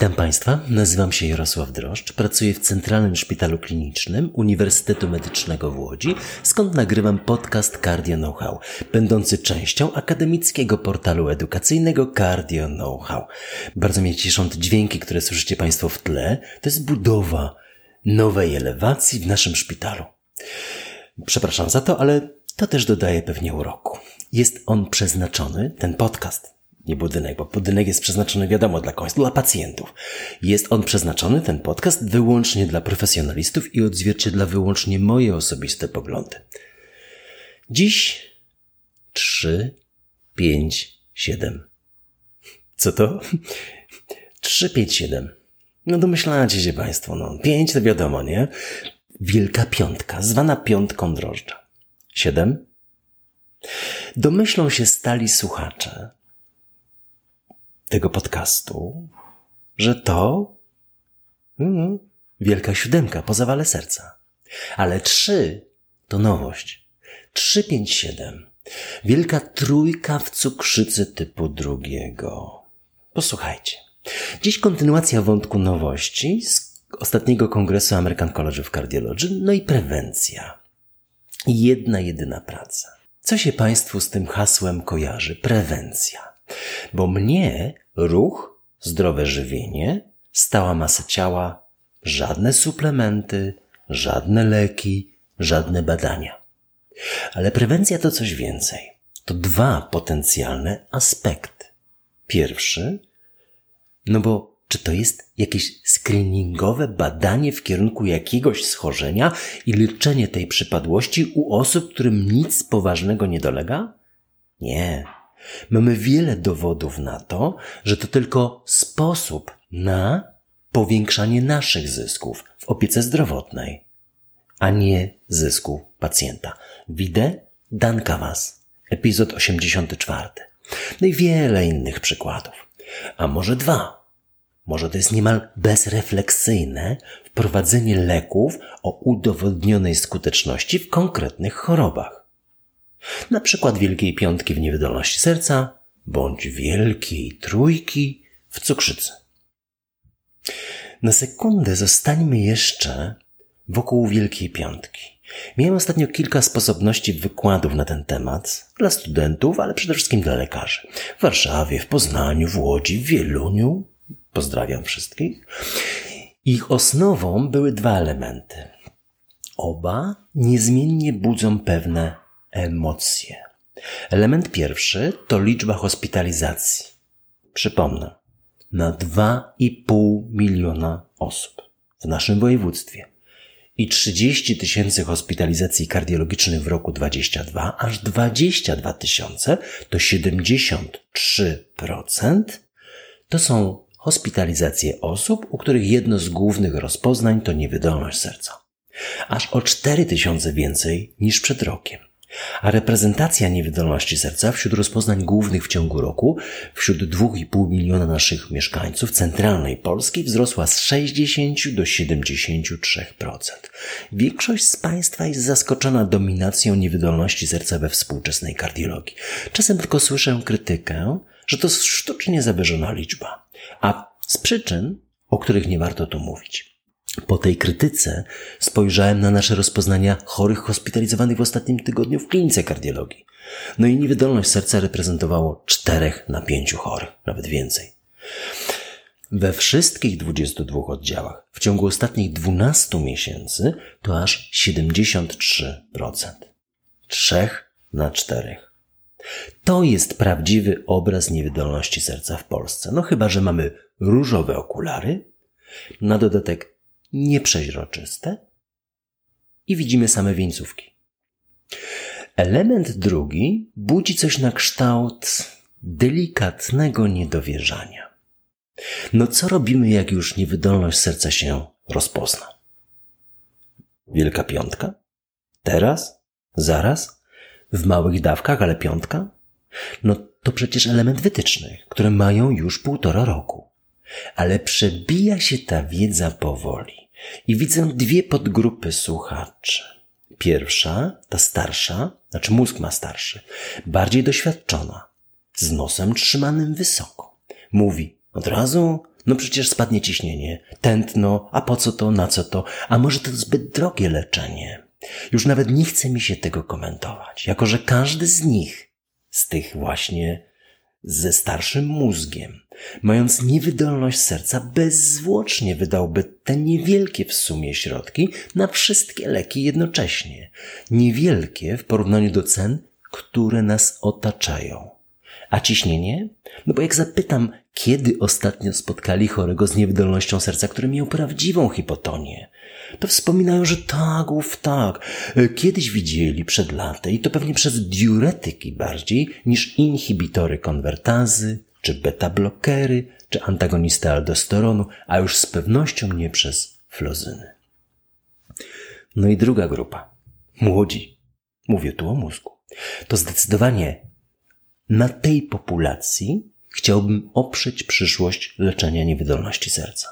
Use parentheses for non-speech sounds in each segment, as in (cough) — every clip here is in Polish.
Witam Państwa, nazywam się Jarosław Droszcz, pracuję w Centralnym Szpitalu Klinicznym Uniwersytetu Medycznego w Łodzi, skąd nagrywam podcast Cardio Know-how, będący częścią akademickiego portalu edukacyjnego Cardio Know-how. Bardzo mnie cieszą te dźwięki, które słyszycie Państwo w tle. To jest budowa nowej elewacji w naszym szpitalu. Przepraszam za to, ale to też dodaje pewnie uroku. Jest on przeznaczony, ten podcast, nie budynek, bo budynek jest przeznaczony wiadomo dla kogoś, dla pacjentów. Jest on przeznaczony, ten podcast, wyłącznie dla profesjonalistów i odzwierciedla wyłącznie moje osobiste poglądy. Dziś 3, 5, 7. Co to? 3, 5, 7. No domyślacie się Państwo, no. 5 to wiadomo, nie? Wielka piątka, zwana piątką drożdża. 7. Domyślą się stali słuchacze, tego podcastu, że to mm, wielka siódemka po zawale serca. Ale trzy to nowość. Trzy, pięć, siedem. Wielka trójka w cukrzycy typu drugiego. Posłuchajcie. Dziś kontynuacja wątku nowości z ostatniego kongresu American College of Cardiology, no i prewencja. Jedna, jedyna praca. Co się Państwu z tym hasłem kojarzy? Prewencja. Bo mnie ruch, zdrowe żywienie, stała masa ciała, żadne suplementy, żadne leki, żadne badania. Ale prewencja to coś więcej. To dwa potencjalne aspekty. Pierwszy, no bo czy to jest jakieś screeningowe badanie w kierunku jakiegoś schorzenia i leczenie tej przypadłości u osób, którym nic poważnego nie dolega? Nie. Mamy wiele dowodów na to, że to tylko sposób na powiększanie naszych zysków w opiece zdrowotnej, a nie zysku pacjenta. Widzę Danka Was, epizod 84. No i wiele innych przykładów. A może dwa. Może to jest niemal bezrefleksyjne wprowadzenie leków o udowodnionej skuteczności w konkretnych chorobach na przykład Wielkiej Piątki w niewydolności serca, bądź Wielkiej Trójki w cukrzycy. Na sekundę zostańmy jeszcze wokół Wielkiej Piątki. Miałem ostatnio kilka sposobności wykładów na ten temat dla studentów, ale przede wszystkim dla lekarzy. W Warszawie, w Poznaniu, w Łodzi, w Wieluniu. Pozdrawiam wszystkich. Ich osnową były dwa elementy. Oba niezmiennie budzą pewne emocje. Element pierwszy to liczba hospitalizacji. Przypomnę, na 2,5 miliona osób w naszym województwie i 30 tysięcy hospitalizacji kardiologicznych w roku 22, aż 22 tysiące to 73% to są hospitalizacje osób, u których jedno z głównych rozpoznań to niewydolność serca. Aż o 4 tysiące więcej niż przed rokiem a reprezentacja niewydolności serca wśród rozpoznań głównych w ciągu roku wśród 2,5 miliona naszych mieszkańców centralnej Polski wzrosła z 60 do 73%. Większość z Państwa jest zaskoczona dominacją niewydolności serca we współczesnej kardiologii. Czasem tylko słyszę krytykę, że to sztucznie zawyżona liczba, a z przyczyn, o których nie warto tu mówić. Po tej krytyce spojrzałem na nasze rozpoznania chorych hospitalizowanych w ostatnim tygodniu w klinice kardiologii. No i niewydolność serca reprezentowało 4 na 5 chorych, nawet więcej. We wszystkich 22 oddziałach w ciągu ostatnich 12 miesięcy to aż 73%. 3 na 4. To jest prawdziwy obraz niewydolności serca w Polsce. No chyba, że mamy różowe okulary, na dodatek nieprzeźroczyste i widzimy same wieńcówki. Element drugi budzi coś na kształt delikatnego niedowierzania. No co robimy, jak już niewydolność serca się rozpozna? Wielka piątka? Teraz? Zaraz? W małych dawkach, ale piątka? No to przecież element wytyczny, które mają już półtora roku. Ale przebija się ta wiedza powoli. I widzę dwie podgrupy słuchaczy. Pierwsza, ta starsza, znaczy mózg ma starszy, bardziej doświadczona, z nosem trzymanym wysoko. Mówi od razu, No przecież spadnie ciśnienie, tętno, a po co to, na co to, a może to zbyt drogie leczenie. Już nawet nie chce mi się tego komentować, jako że każdy z nich, z tych właśnie ze starszym mózgiem, mając niewydolność serca, bezzwłocznie wydałby te niewielkie w sumie środki na wszystkie leki jednocześnie. Niewielkie w porównaniu do cen, które nas otaczają. A ciśnienie? No bo jak zapytam, kiedy ostatnio spotkali chorego z niewydolnością serca, który miał prawdziwą hipotonię, to wspominają, że tak, ów tak. E, kiedyś widzieli przed laty i to pewnie przez diuretyki bardziej niż inhibitory konwertazy, czy beta-blokery, czy antagonisty aldosteronu, a już z pewnością nie przez flozyny. No i druga grupa. Młodzi. Mówię tu o mózgu. To zdecydowanie na tej populacji chciałbym oprzeć przyszłość leczenia niewydolności serca.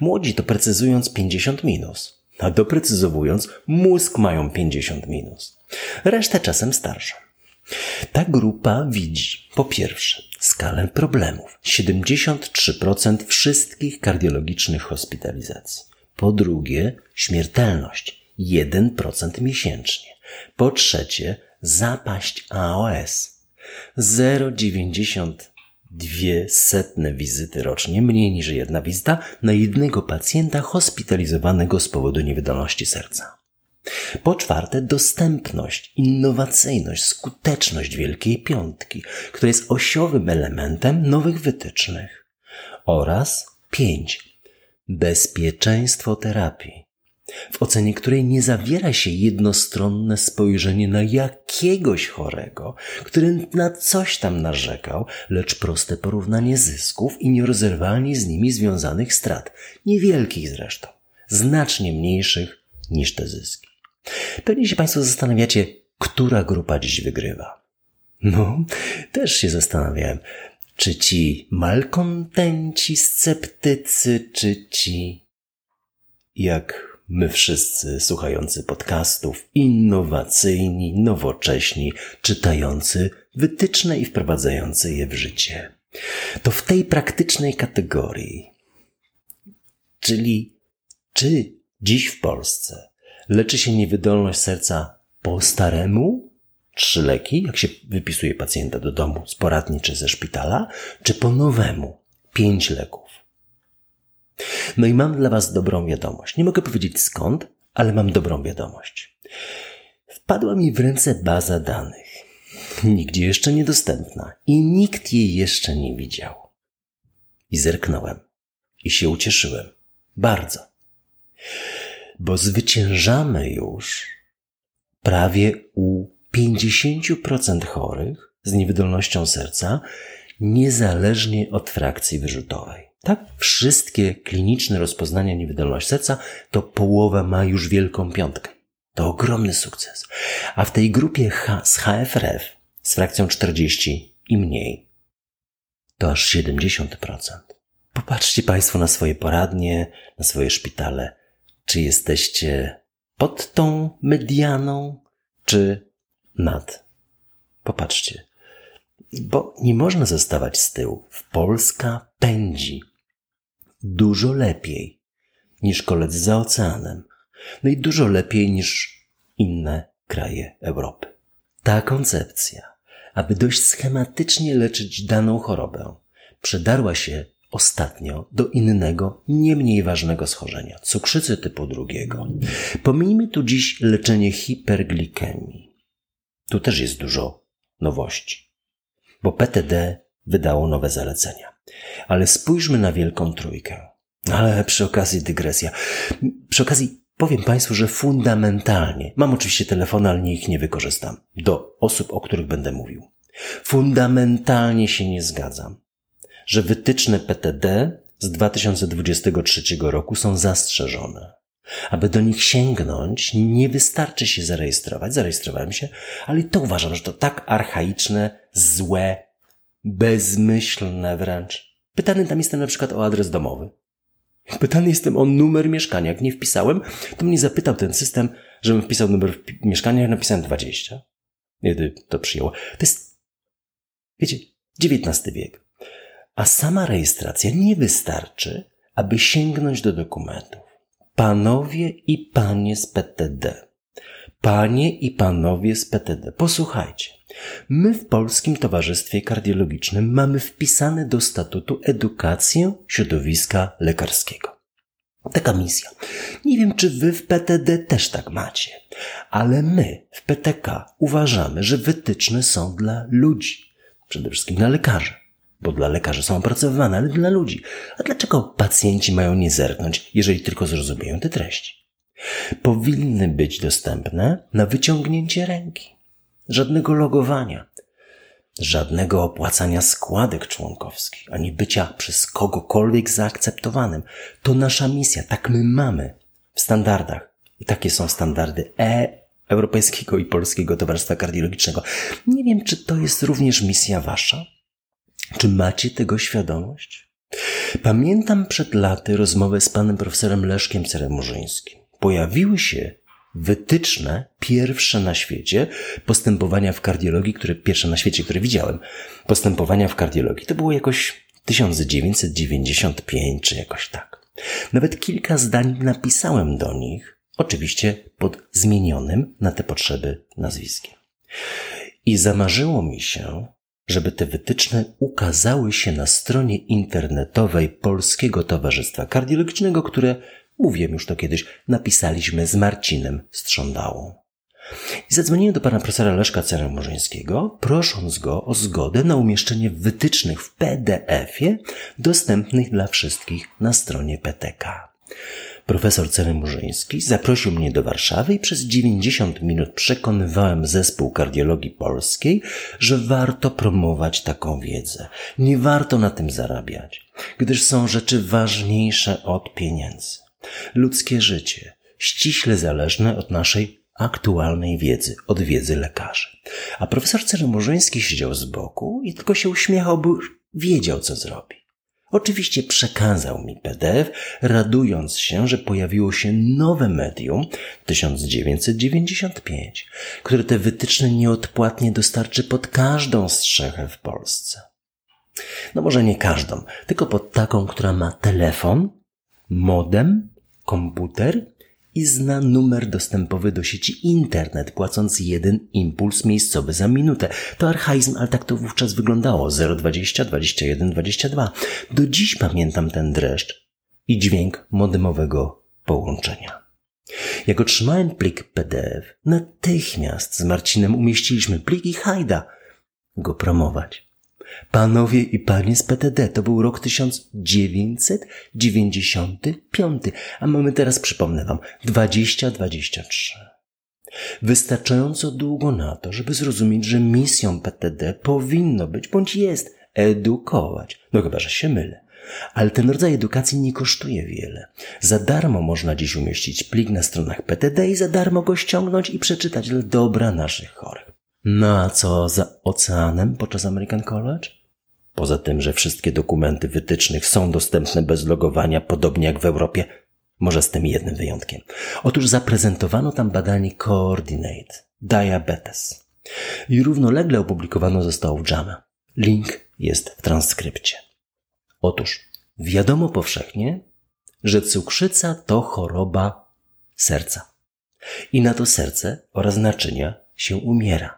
Młodzi to precyzując 50 minus, a doprecyzowując mózg mają 50 minus. Resztę czasem starszą. Ta grupa widzi po pierwsze skalę problemów 73% wszystkich kardiologicznych hospitalizacji. Po drugie śmiertelność 1% miesięcznie. Po trzecie zapaść AOS 0,90 dwie setne wizyty rocznie, mniej niż jedna wizyta na jednego pacjenta hospitalizowanego z powodu niewydolności serca. Po czwarte, dostępność, innowacyjność, skuteczność Wielkiej Piątki, która jest osiowym elementem nowych wytycznych. Oraz pięć, bezpieczeństwo terapii w ocenie której nie zawiera się jednostronne spojrzenie na jakiegoś chorego, który na coś tam narzekał, lecz proste porównanie zysków i nierozerwalnie z nimi związanych strat, niewielkich zresztą, znacznie mniejszych niż te zyski. Pewnie się Państwo zastanawiacie, która grupa dziś wygrywa. No, też się zastanawiałem, czy ci malkontenci, sceptycy, czy ci, jak My wszyscy słuchający podcastów, innowacyjni, nowocześni, czytający wytyczne i wprowadzający je w życie. To w tej praktycznej kategorii, czyli czy dziś w Polsce leczy się niewydolność serca po staremu, trzy leki, jak się wypisuje pacjenta do domu z poradni czy ze szpitala, czy po nowemu, pięć leków. No i mam dla Was dobrą wiadomość. Nie mogę powiedzieć skąd, ale mam dobrą wiadomość. Wpadła mi w ręce baza danych. Nigdzie jeszcze niedostępna i nikt jej jeszcze nie widział. I zerknąłem. I się ucieszyłem. Bardzo. Bo zwyciężamy już prawie u 50% chorych z niewydolnością serca, niezależnie od frakcji wyrzutowej. Tak, wszystkie kliniczne rozpoznania niewydolności serca to połowa ma już wielką piątkę. To ogromny sukces. A w tej grupie H z HFRF z frakcją 40 i mniej to aż 70%. Popatrzcie Państwo na swoje poradnie, na swoje szpitale. Czy jesteście pod tą medianą, czy nad? Popatrzcie. Bo nie można zostawać z tyłu. Polska pędzi dużo lepiej niż koledzy za oceanem. No i dużo lepiej niż inne kraje Europy. Ta koncepcja, aby dość schematycznie leczyć daną chorobę, przedarła się ostatnio do innego, nie mniej ważnego schorzenia cukrzycy typu drugiego. Pomijmy tu dziś leczenie hiperglikemii. Tu też jest dużo nowości, bo PTD wydało nowe zalecenia. Ale spójrzmy na Wielką Trójkę. Ale przy okazji dygresja. Przy okazji powiem Państwu, że fundamentalnie, mam oczywiście telefony, ale nie ich nie wykorzystam, do osób, o których będę mówił. Fundamentalnie się nie zgadzam, że wytyczne PTD z 2023 roku są zastrzeżone. Aby do nich sięgnąć, nie wystarczy się zarejestrować. Zarejestrowałem się, ale to uważam, że to tak archaiczne, złe, bezmyślne wręcz. Pytany tam jestem na przykład o adres domowy. Pytany jestem o numer mieszkania. Jak nie wpisałem, to mnie zapytał ten system, żebym wpisał numer mieszkania, ja napisałem 20. Kiedy to przyjęło. To jest, wiecie, XIX wiek. A sama rejestracja nie wystarczy, aby sięgnąć do dokumentów. Panowie i panie z PTD. Panie i panowie z PTD, posłuchajcie. My w Polskim Towarzystwie Kardiologicznym mamy wpisane do statutu edukację środowiska lekarskiego. Taka misja. Nie wiem, czy wy w PTD też tak macie, ale my w PTK uważamy, że wytyczne są dla ludzi. Przede wszystkim dla lekarzy, bo dla lekarzy są opracowywane, ale dla ludzi. A dlaczego pacjenci mają nie zerknąć, jeżeli tylko zrozumieją te treści? Powinny być dostępne na wyciągnięcie ręki. Żadnego logowania, żadnego opłacania składek członkowskich, ani bycia przez kogokolwiek zaakceptowanym. To nasza misja, tak my mamy w standardach. I takie są standardy E Europejskiego i Polskiego Towarzystwa Kardiologicznego. Nie wiem, czy to jest również misja wasza? Czy macie tego świadomość? Pamiętam przed laty rozmowę z panem profesorem Leszkiem Ceremurzyńskim. Pojawiły się wytyczne, pierwsze na świecie, postępowania w kardiologii, które pierwsze na świecie, które widziałem, postępowania w kardiologii. To było jakoś 1995 czy jakoś tak. Nawet kilka zdań napisałem do nich, oczywiście pod zmienionym na te potrzeby nazwiskiem. I zamarzyło mi się, żeby te wytyczne ukazały się na stronie internetowej Polskiego Towarzystwa Kardiologicznego, które Mówiłem już to kiedyś, napisaliśmy z Marcinem Strządałą. I zadzwoniłem do pana profesora Leszka Ceremorzyńskiego, prosząc go o zgodę na umieszczenie wytycznych w PDF-ie dostępnych dla wszystkich na stronie PTK. Profesor Ceremurzyński zaprosił mnie do Warszawy i przez 90 minut przekonywałem zespół kardiologii polskiej, że warto promować taką wiedzę. Nie warto na tym zarabiać, gdyż są rzeczy ważniejsze od pieniędzy. Ludzkie życie ściśle zależne od naszej aktualnej wiedzy, od wiedzy lekarzy. A profesor Ceremurzyński siedział z boku i tylko się uśmiechał, bo wiedział, co zrobi. Oczywiście przekazał mi PDF, radując się, że pojawiło się nowe medium 1995, które te wytyczne nieodpłatnie dostarczy pod każdą strzechę w Polsce. No może nie każdą, tylko pod taką, która ma telefon, modem, komputer i zna numer dostępowy do sieci internet, płacąc jeden impuls miejscowy za minutę. To archaizm, ale tak to wówczas wyglądało. 020, 21, 22. Do dziś pamiętam ten dreszcz i dźwięk modemowego połączenia. Jak otrzymałem plik PDF, natychmiast z Marcinem umieściliśmy plik i hajda go promować. Panowie i panie z PTD, to był rok 1995, a mamy teraz, przypomnę wam, 2023. Wystarczająco długo na to, żeby zrozumieć, że misją PTD powinno być, bądź jest, edukować. No chyba, że się mylę. Ale ten rodzaj edukacji nie kosztuje wiele. Za darmo można dziś umieścić plik na stronach PTD i za darmo go ściągnąć i przeczytać dla dobra naszych chorych. No a co za oceanem podczas American College? Poza tym, że wszystkie dokumenty wytycznych są dostępne bez logowania, podobnie jak w Europie, może z tym jednym wyjątkiem. Otóż zaprezentowano tam badanie Coordinate Diabetes i równolegle opublikowano zostało w JAMA. Link jest w transkrypcie. Otóż wiadomo powszechnie, że cukrzyca to choroba serca. I na to serce oraz naczynia się umiera.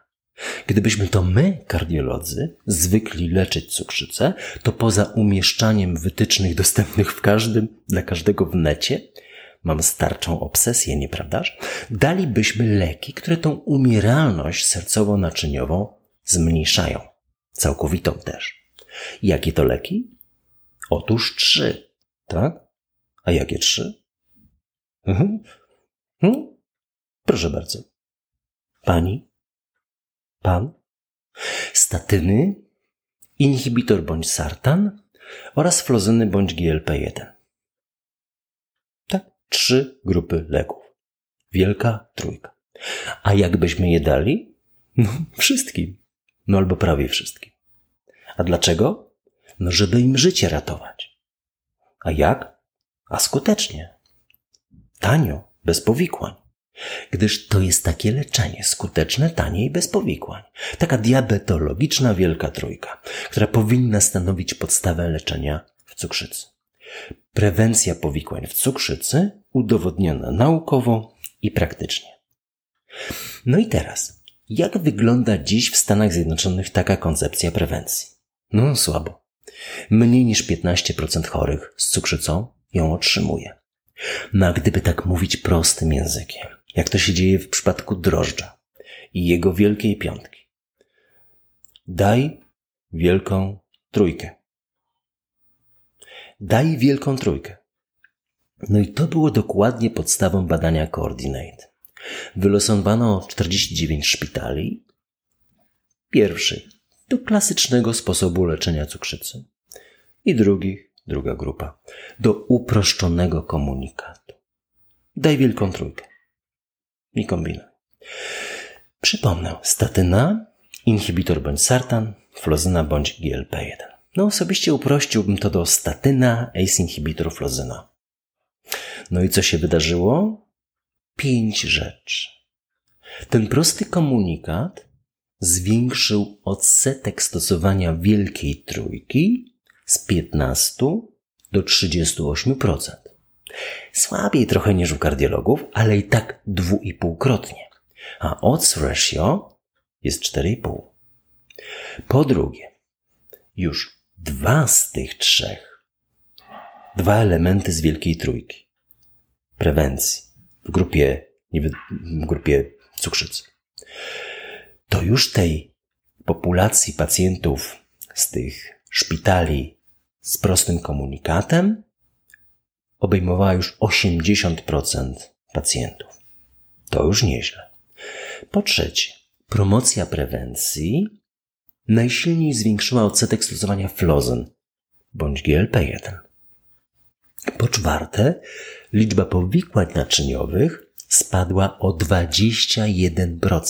Gdybyśmy to my, kardiolodzy, zwykli leczyć cukrzycę, to poza umieszczaniem wytycznych dostępnych w każdym, dla każdego w necie, mam starczą obsesję, nieprawdaż? Dalibyśmy leki, które tą umieralność sercowo-naczyniową zmniejszają. Całkowitą też. Jakie to leki? Otóż trzy. Tak? A jakie trzy? Mhm. Hmm? Proszę bardzo. Pani pan, statyny, inhibitor bądź sartan oraz flozyny bądź GLP-1. Tak, trzy grupy leków. Wielka trójka. A jakbyśmy je dali? No, wszystkim. No albo prawie wszystkim. A dlaczego? No, żeby im życie ratować. A jak? A skutecznie. Tanio, bez powikłań. Gdyż to jest takie leczenie skuteczne, tanie i bez powikłań. Taka diabetologiczna wielka trójka, która powinna stanowić podstawę leczenia w cukrzycy. Prewencja powikłań w cukrzycy udowodniona naukowo i praktycznie. No i teraz, jak wygląda dziś w Stanach Zjednoczonych taka koncepcja prewencji? No słabo. Mniej niż 15% chorych z cukrzycą ją otrzymuje. No a gdyby tak mówić prostym językiem, jak to się dzieje w przypadku drożdża i jego wielkiej piątki. Daj wielką trójkę. Daj wielką trójkę. No i to było dokładnie podstawą badania Coordinate. Wylosowano 49 szpitali. Pierwszy do klasycznego sposobu leczenia cukrzycy i drugich, druga grupa, do uproszczonego komunikatu. Daj wielką trójkę. Nie kombinuj. Przypomnę, statyna, inhibitor bądź sartan, flozyna bądź GLP-1. No osobiście uprościłbym to do statyna, ACE inhibitor, flozyna. No i co się wydarzyło? Pięć rzeczy. Ten prosty komunikat zwiększył odsetek stosowania wielkiej trójki z 15 do 38%. Słabiej trochę niż u kardiologów, ale i tak dwuipółkrotnie. A odds ratio jest 4,5. Po drugie, już dwa z tych trzech, dwa elementy z wielkiej trójki prewencji w grupie, w grupie cukrzycy, to już tej populacji pacjentów z tych szpitali z prostym komunikatem obejmowała już 80% pacjentów. To już nieźle. Po trzecie, promocja prewencji najsilniej zwiększyła odsetek stosowania flozen bądź GLP-1. Po czwarte, liczba powikłań naczyniowych spadła o 21%.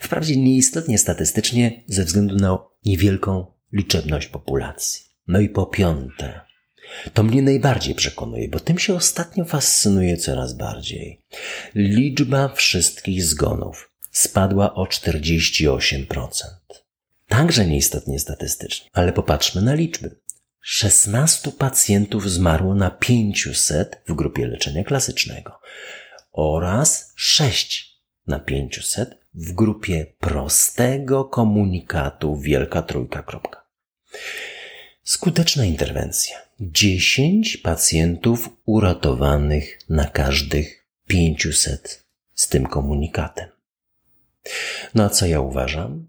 Wprawdzie nieistotnie statystycznie ze względu na niewielką liczebność populacji. No i po piąte, to mnie najbardziej przekonuje, bo tym się ostatnio fascynuje coraz bardziej. Liczba wszystkich zgonów spadła o 48%. Także nieistotnie statystycznie, ale popatrzmy na liczby. 16 pacjentów zmarło na 500 w grupie leczenia klasycznego oraz 6 na 500 w grupie prostego komunikatu Wielka Trójka. Kropka. Skuteczna interwencja. 10 pacjentów uratowanych na każdych 500 z tym komunikatem. No a co ja uważam?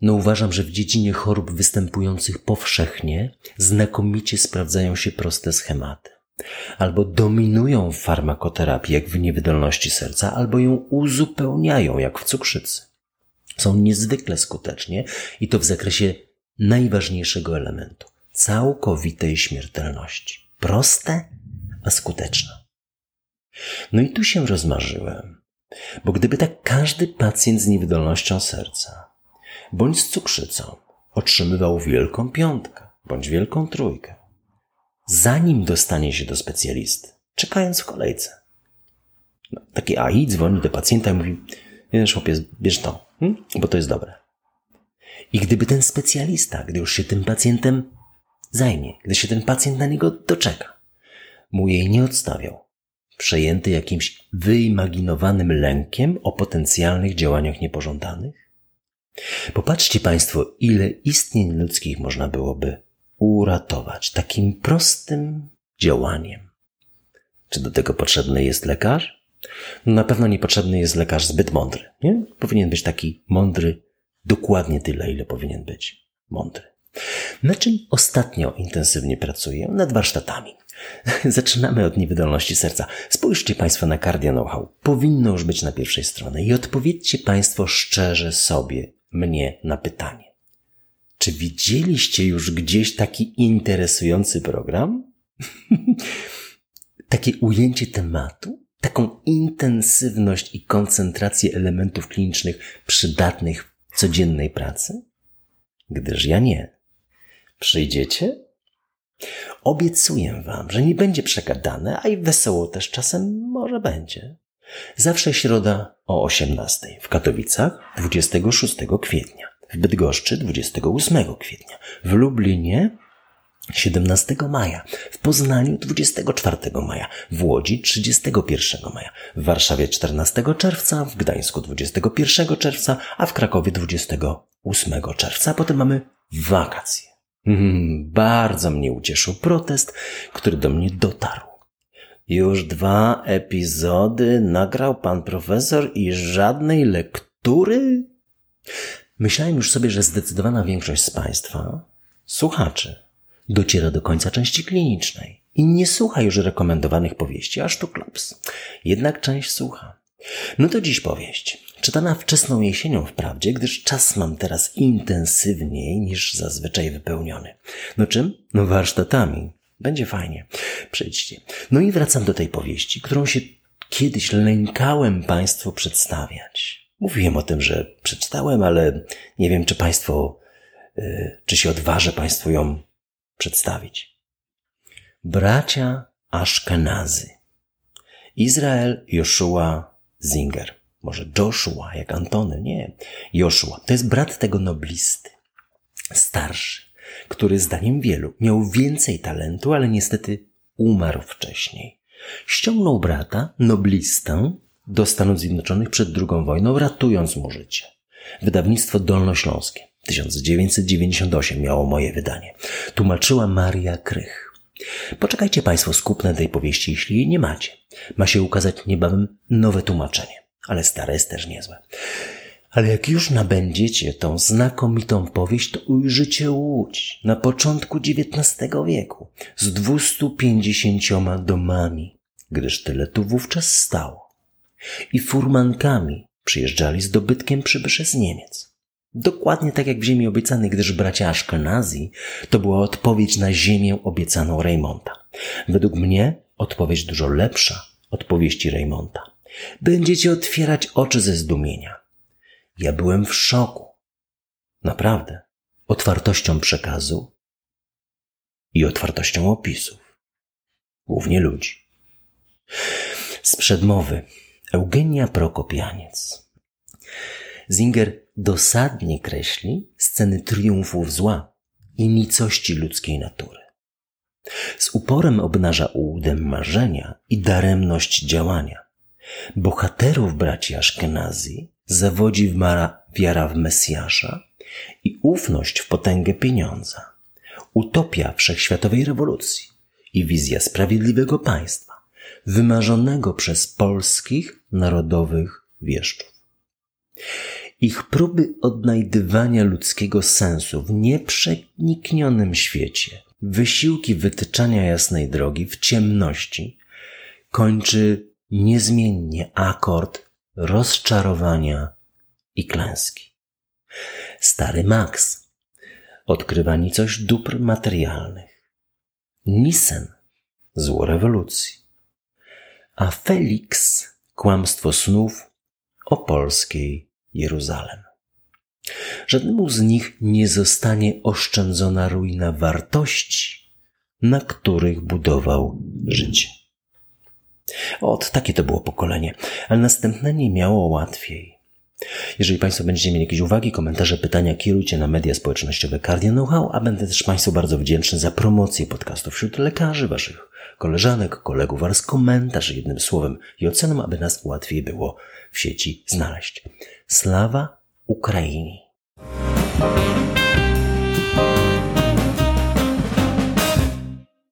No uważam, że w dziedzinie chorób występujących powszechnie znakomicie sprawdzają się proste schematy. Albo dominują w farmakoterapii, jak w niewydolności serca, albo ją uzupełniają, jak w cukrzycy. Są niezwykle skutecznie i to w zakresie najważniejszego elementu całkowitej śmiertelności. Proste, a skuteczne. No i tu się rozmarzyłem, bo gdyby tak każdy pacjent z niewydolnością serca bądź z cukrzycą otrzymywał wielką piątkę bądź wielką trójkę, zanim dostanie się do specjalisty, czekając w kolejce. No, taki AI dzwoni do pacjenta i mówi, wiesz chłopie, bierz to, hm? bo to jest dobre. I gdyby ten specjalista, gdy już się tym pacjentem zajmie, gdy się ten pacjent na niego doczeka, mu jej nie odstawiał, przejęty jakimś wyimaginowanym lękiem o potencjalnych działaniach niepożądanych? Popatrzcie Państwo, ile istnień ludzkich można byłoby uratować takim prostym działaniem. Czy do tego potrzebny jest lekarz? No na pewno niepotrzebny jest lekarz zbyt mądry. Nie? Powinien być taki mądry dokładnie tyle, ile powinien być mądry. Na czym ostatnio intensywnie pracuję? Nad warsztatami. (laughs) Zaczynamy od niewydolności serca. Spójrzcie Państwo na Cardio Know-how. Powinno już być na pierwszej stronie i odpowiedzcie Państwo szczerze sobie, mnie na pytanie. Czy widzieliście już gdzieś taki interesujący program? (laughs) Takie ujęcie tematu? Taką intensywność i koncentrację elementów klinicznych przydatnych w codziennej pracy? Gdyż ja nie. Przyjdziecie? Obiecuję wam, że nie będzie przegadane, a i wesoło też czasem może będzie. Zawsze środa o 18. W Katowicach 26 kwietnia. W Bydgoszczy 28 kwietnia. W Lublinie 17 maja, w Poznaniu 24 maja, w Łodzi 31 maja, w Warszawie 14 czerwca, w Gdańsku 21 czerwca, a w Krakowie 28 czerwca. Potem mamy wakacje. Hmm, bardzo mnie ucieszył protest, który do mnie dotarł. Już dwa epizody nagrał pan profesor i żadnej lektury? Myślałem już sobie, że zdecydowana większość z Państwa, słuchaczy, dociera do końca części klinicznej i nie słucha już rekomendowanych powieści, aż tu klops. Jednak część słucha. No to dziś powieść. Czytana wczesną jesienią wprawdzie, gdyż czas mam teraz intensywniej niż zazwyczaj wypełniony. No czym? No warsztatami. Będzie fajnie. Przejdźcie. No i wracam do tej powieści, którą się kiedyś lękałem Państwu przedstawiać. Mówiłem o tym, że przeczytałem, ale nie wiem, czy Państwo, yy, czy się odważę Państwu ją przedstawić. Bracia Ashkenazy. Izrael Joshua Zinger. Może Joshua, jak Antony. Nie. Joshua. To jest brat tego noblisty. Starszy który zdaniem wielu miał więcej talentu, ale niestety umarł wcześniej. Ściągnął brata, noblistę, do Stanów Zjednoczonych przed II wojną, ratując mu życie. Wydawnictwo Dolnośląskie 1998 miało moje wydanie. Tłumaczyła Maria Krych. Poczekajcie Państwo z kupnem tej powieści, jeśli jej nie macie. Ma się ukazać niebawem nowe tłumaczenie, ale stare jest też niezłe. Ale jak już nabędziecie tą znakomitą powieść, to ujrzycie Łódź na początku XIX wieku z 250 domami, gdyż tyle tu wówczas stało. I furmankami przyjeżdżali z dobytkiem przybysze z Niemiec. Dokładnie tak jak w ziemi obiecanej, gdyż bracia Ashkenazi to była odpowiedź na ziemię obiecaną Reymonta. Według mnie odpowiedź dużo lepsza od powieści Reymonta. Będziecie otwierać oczy ze zdumienia ja byłem w szoku. Naprawdę. Otwartością przekazu i otwartością opisów. Głównie ludzi. Z przedmowy Eugenia Prokopianiec. Zinger dosadnie kreśli sceny triumfów zła i nicości ludzkiej natury. Z uporem obnaża ułudem marzenia i daremność działania. Bohaterów braci Aszkenazji zawodzi w mara wiara w Mesjasza i ufność w potęgę pieniądza, utopia wszechświatowej rewolucji i wizja sprawiedliwego państwa, wymarzonego przez polskich narodowych wieszczów. Ich próby odnajdywania ludzkiego sensu w nieprzeniknionym świecie, wysiłki wytyczania jasnej drogi w ciemności, kończy niezmiennie akord rozczarowania i klęski. Stary Max odkrywa nicość dóbr materialnych. Nissen zło rewolucji. A Felix kłamstwo snów o polskiej Jeruzalem. Żadnemu z nich nie zostanie oszczędzona ruina wartości, na których budował życie. Od takie to było pokolenie, ale następne nie miało łatwiej. Jeżeli Państwo będziecie mieli jakieś uwagi, komentarze, pytania, kierujcie na media społecznościowe Cardia Know-how, a będę też Państwu bardzo wdzięczny za promocję podcastu wśród lekarzy, Waszych koleżanek, kolegów oraz komentarz jednym słowem i oceną, aby nas łatwiej było w sieci znaleźć. Slawa Ukrainii!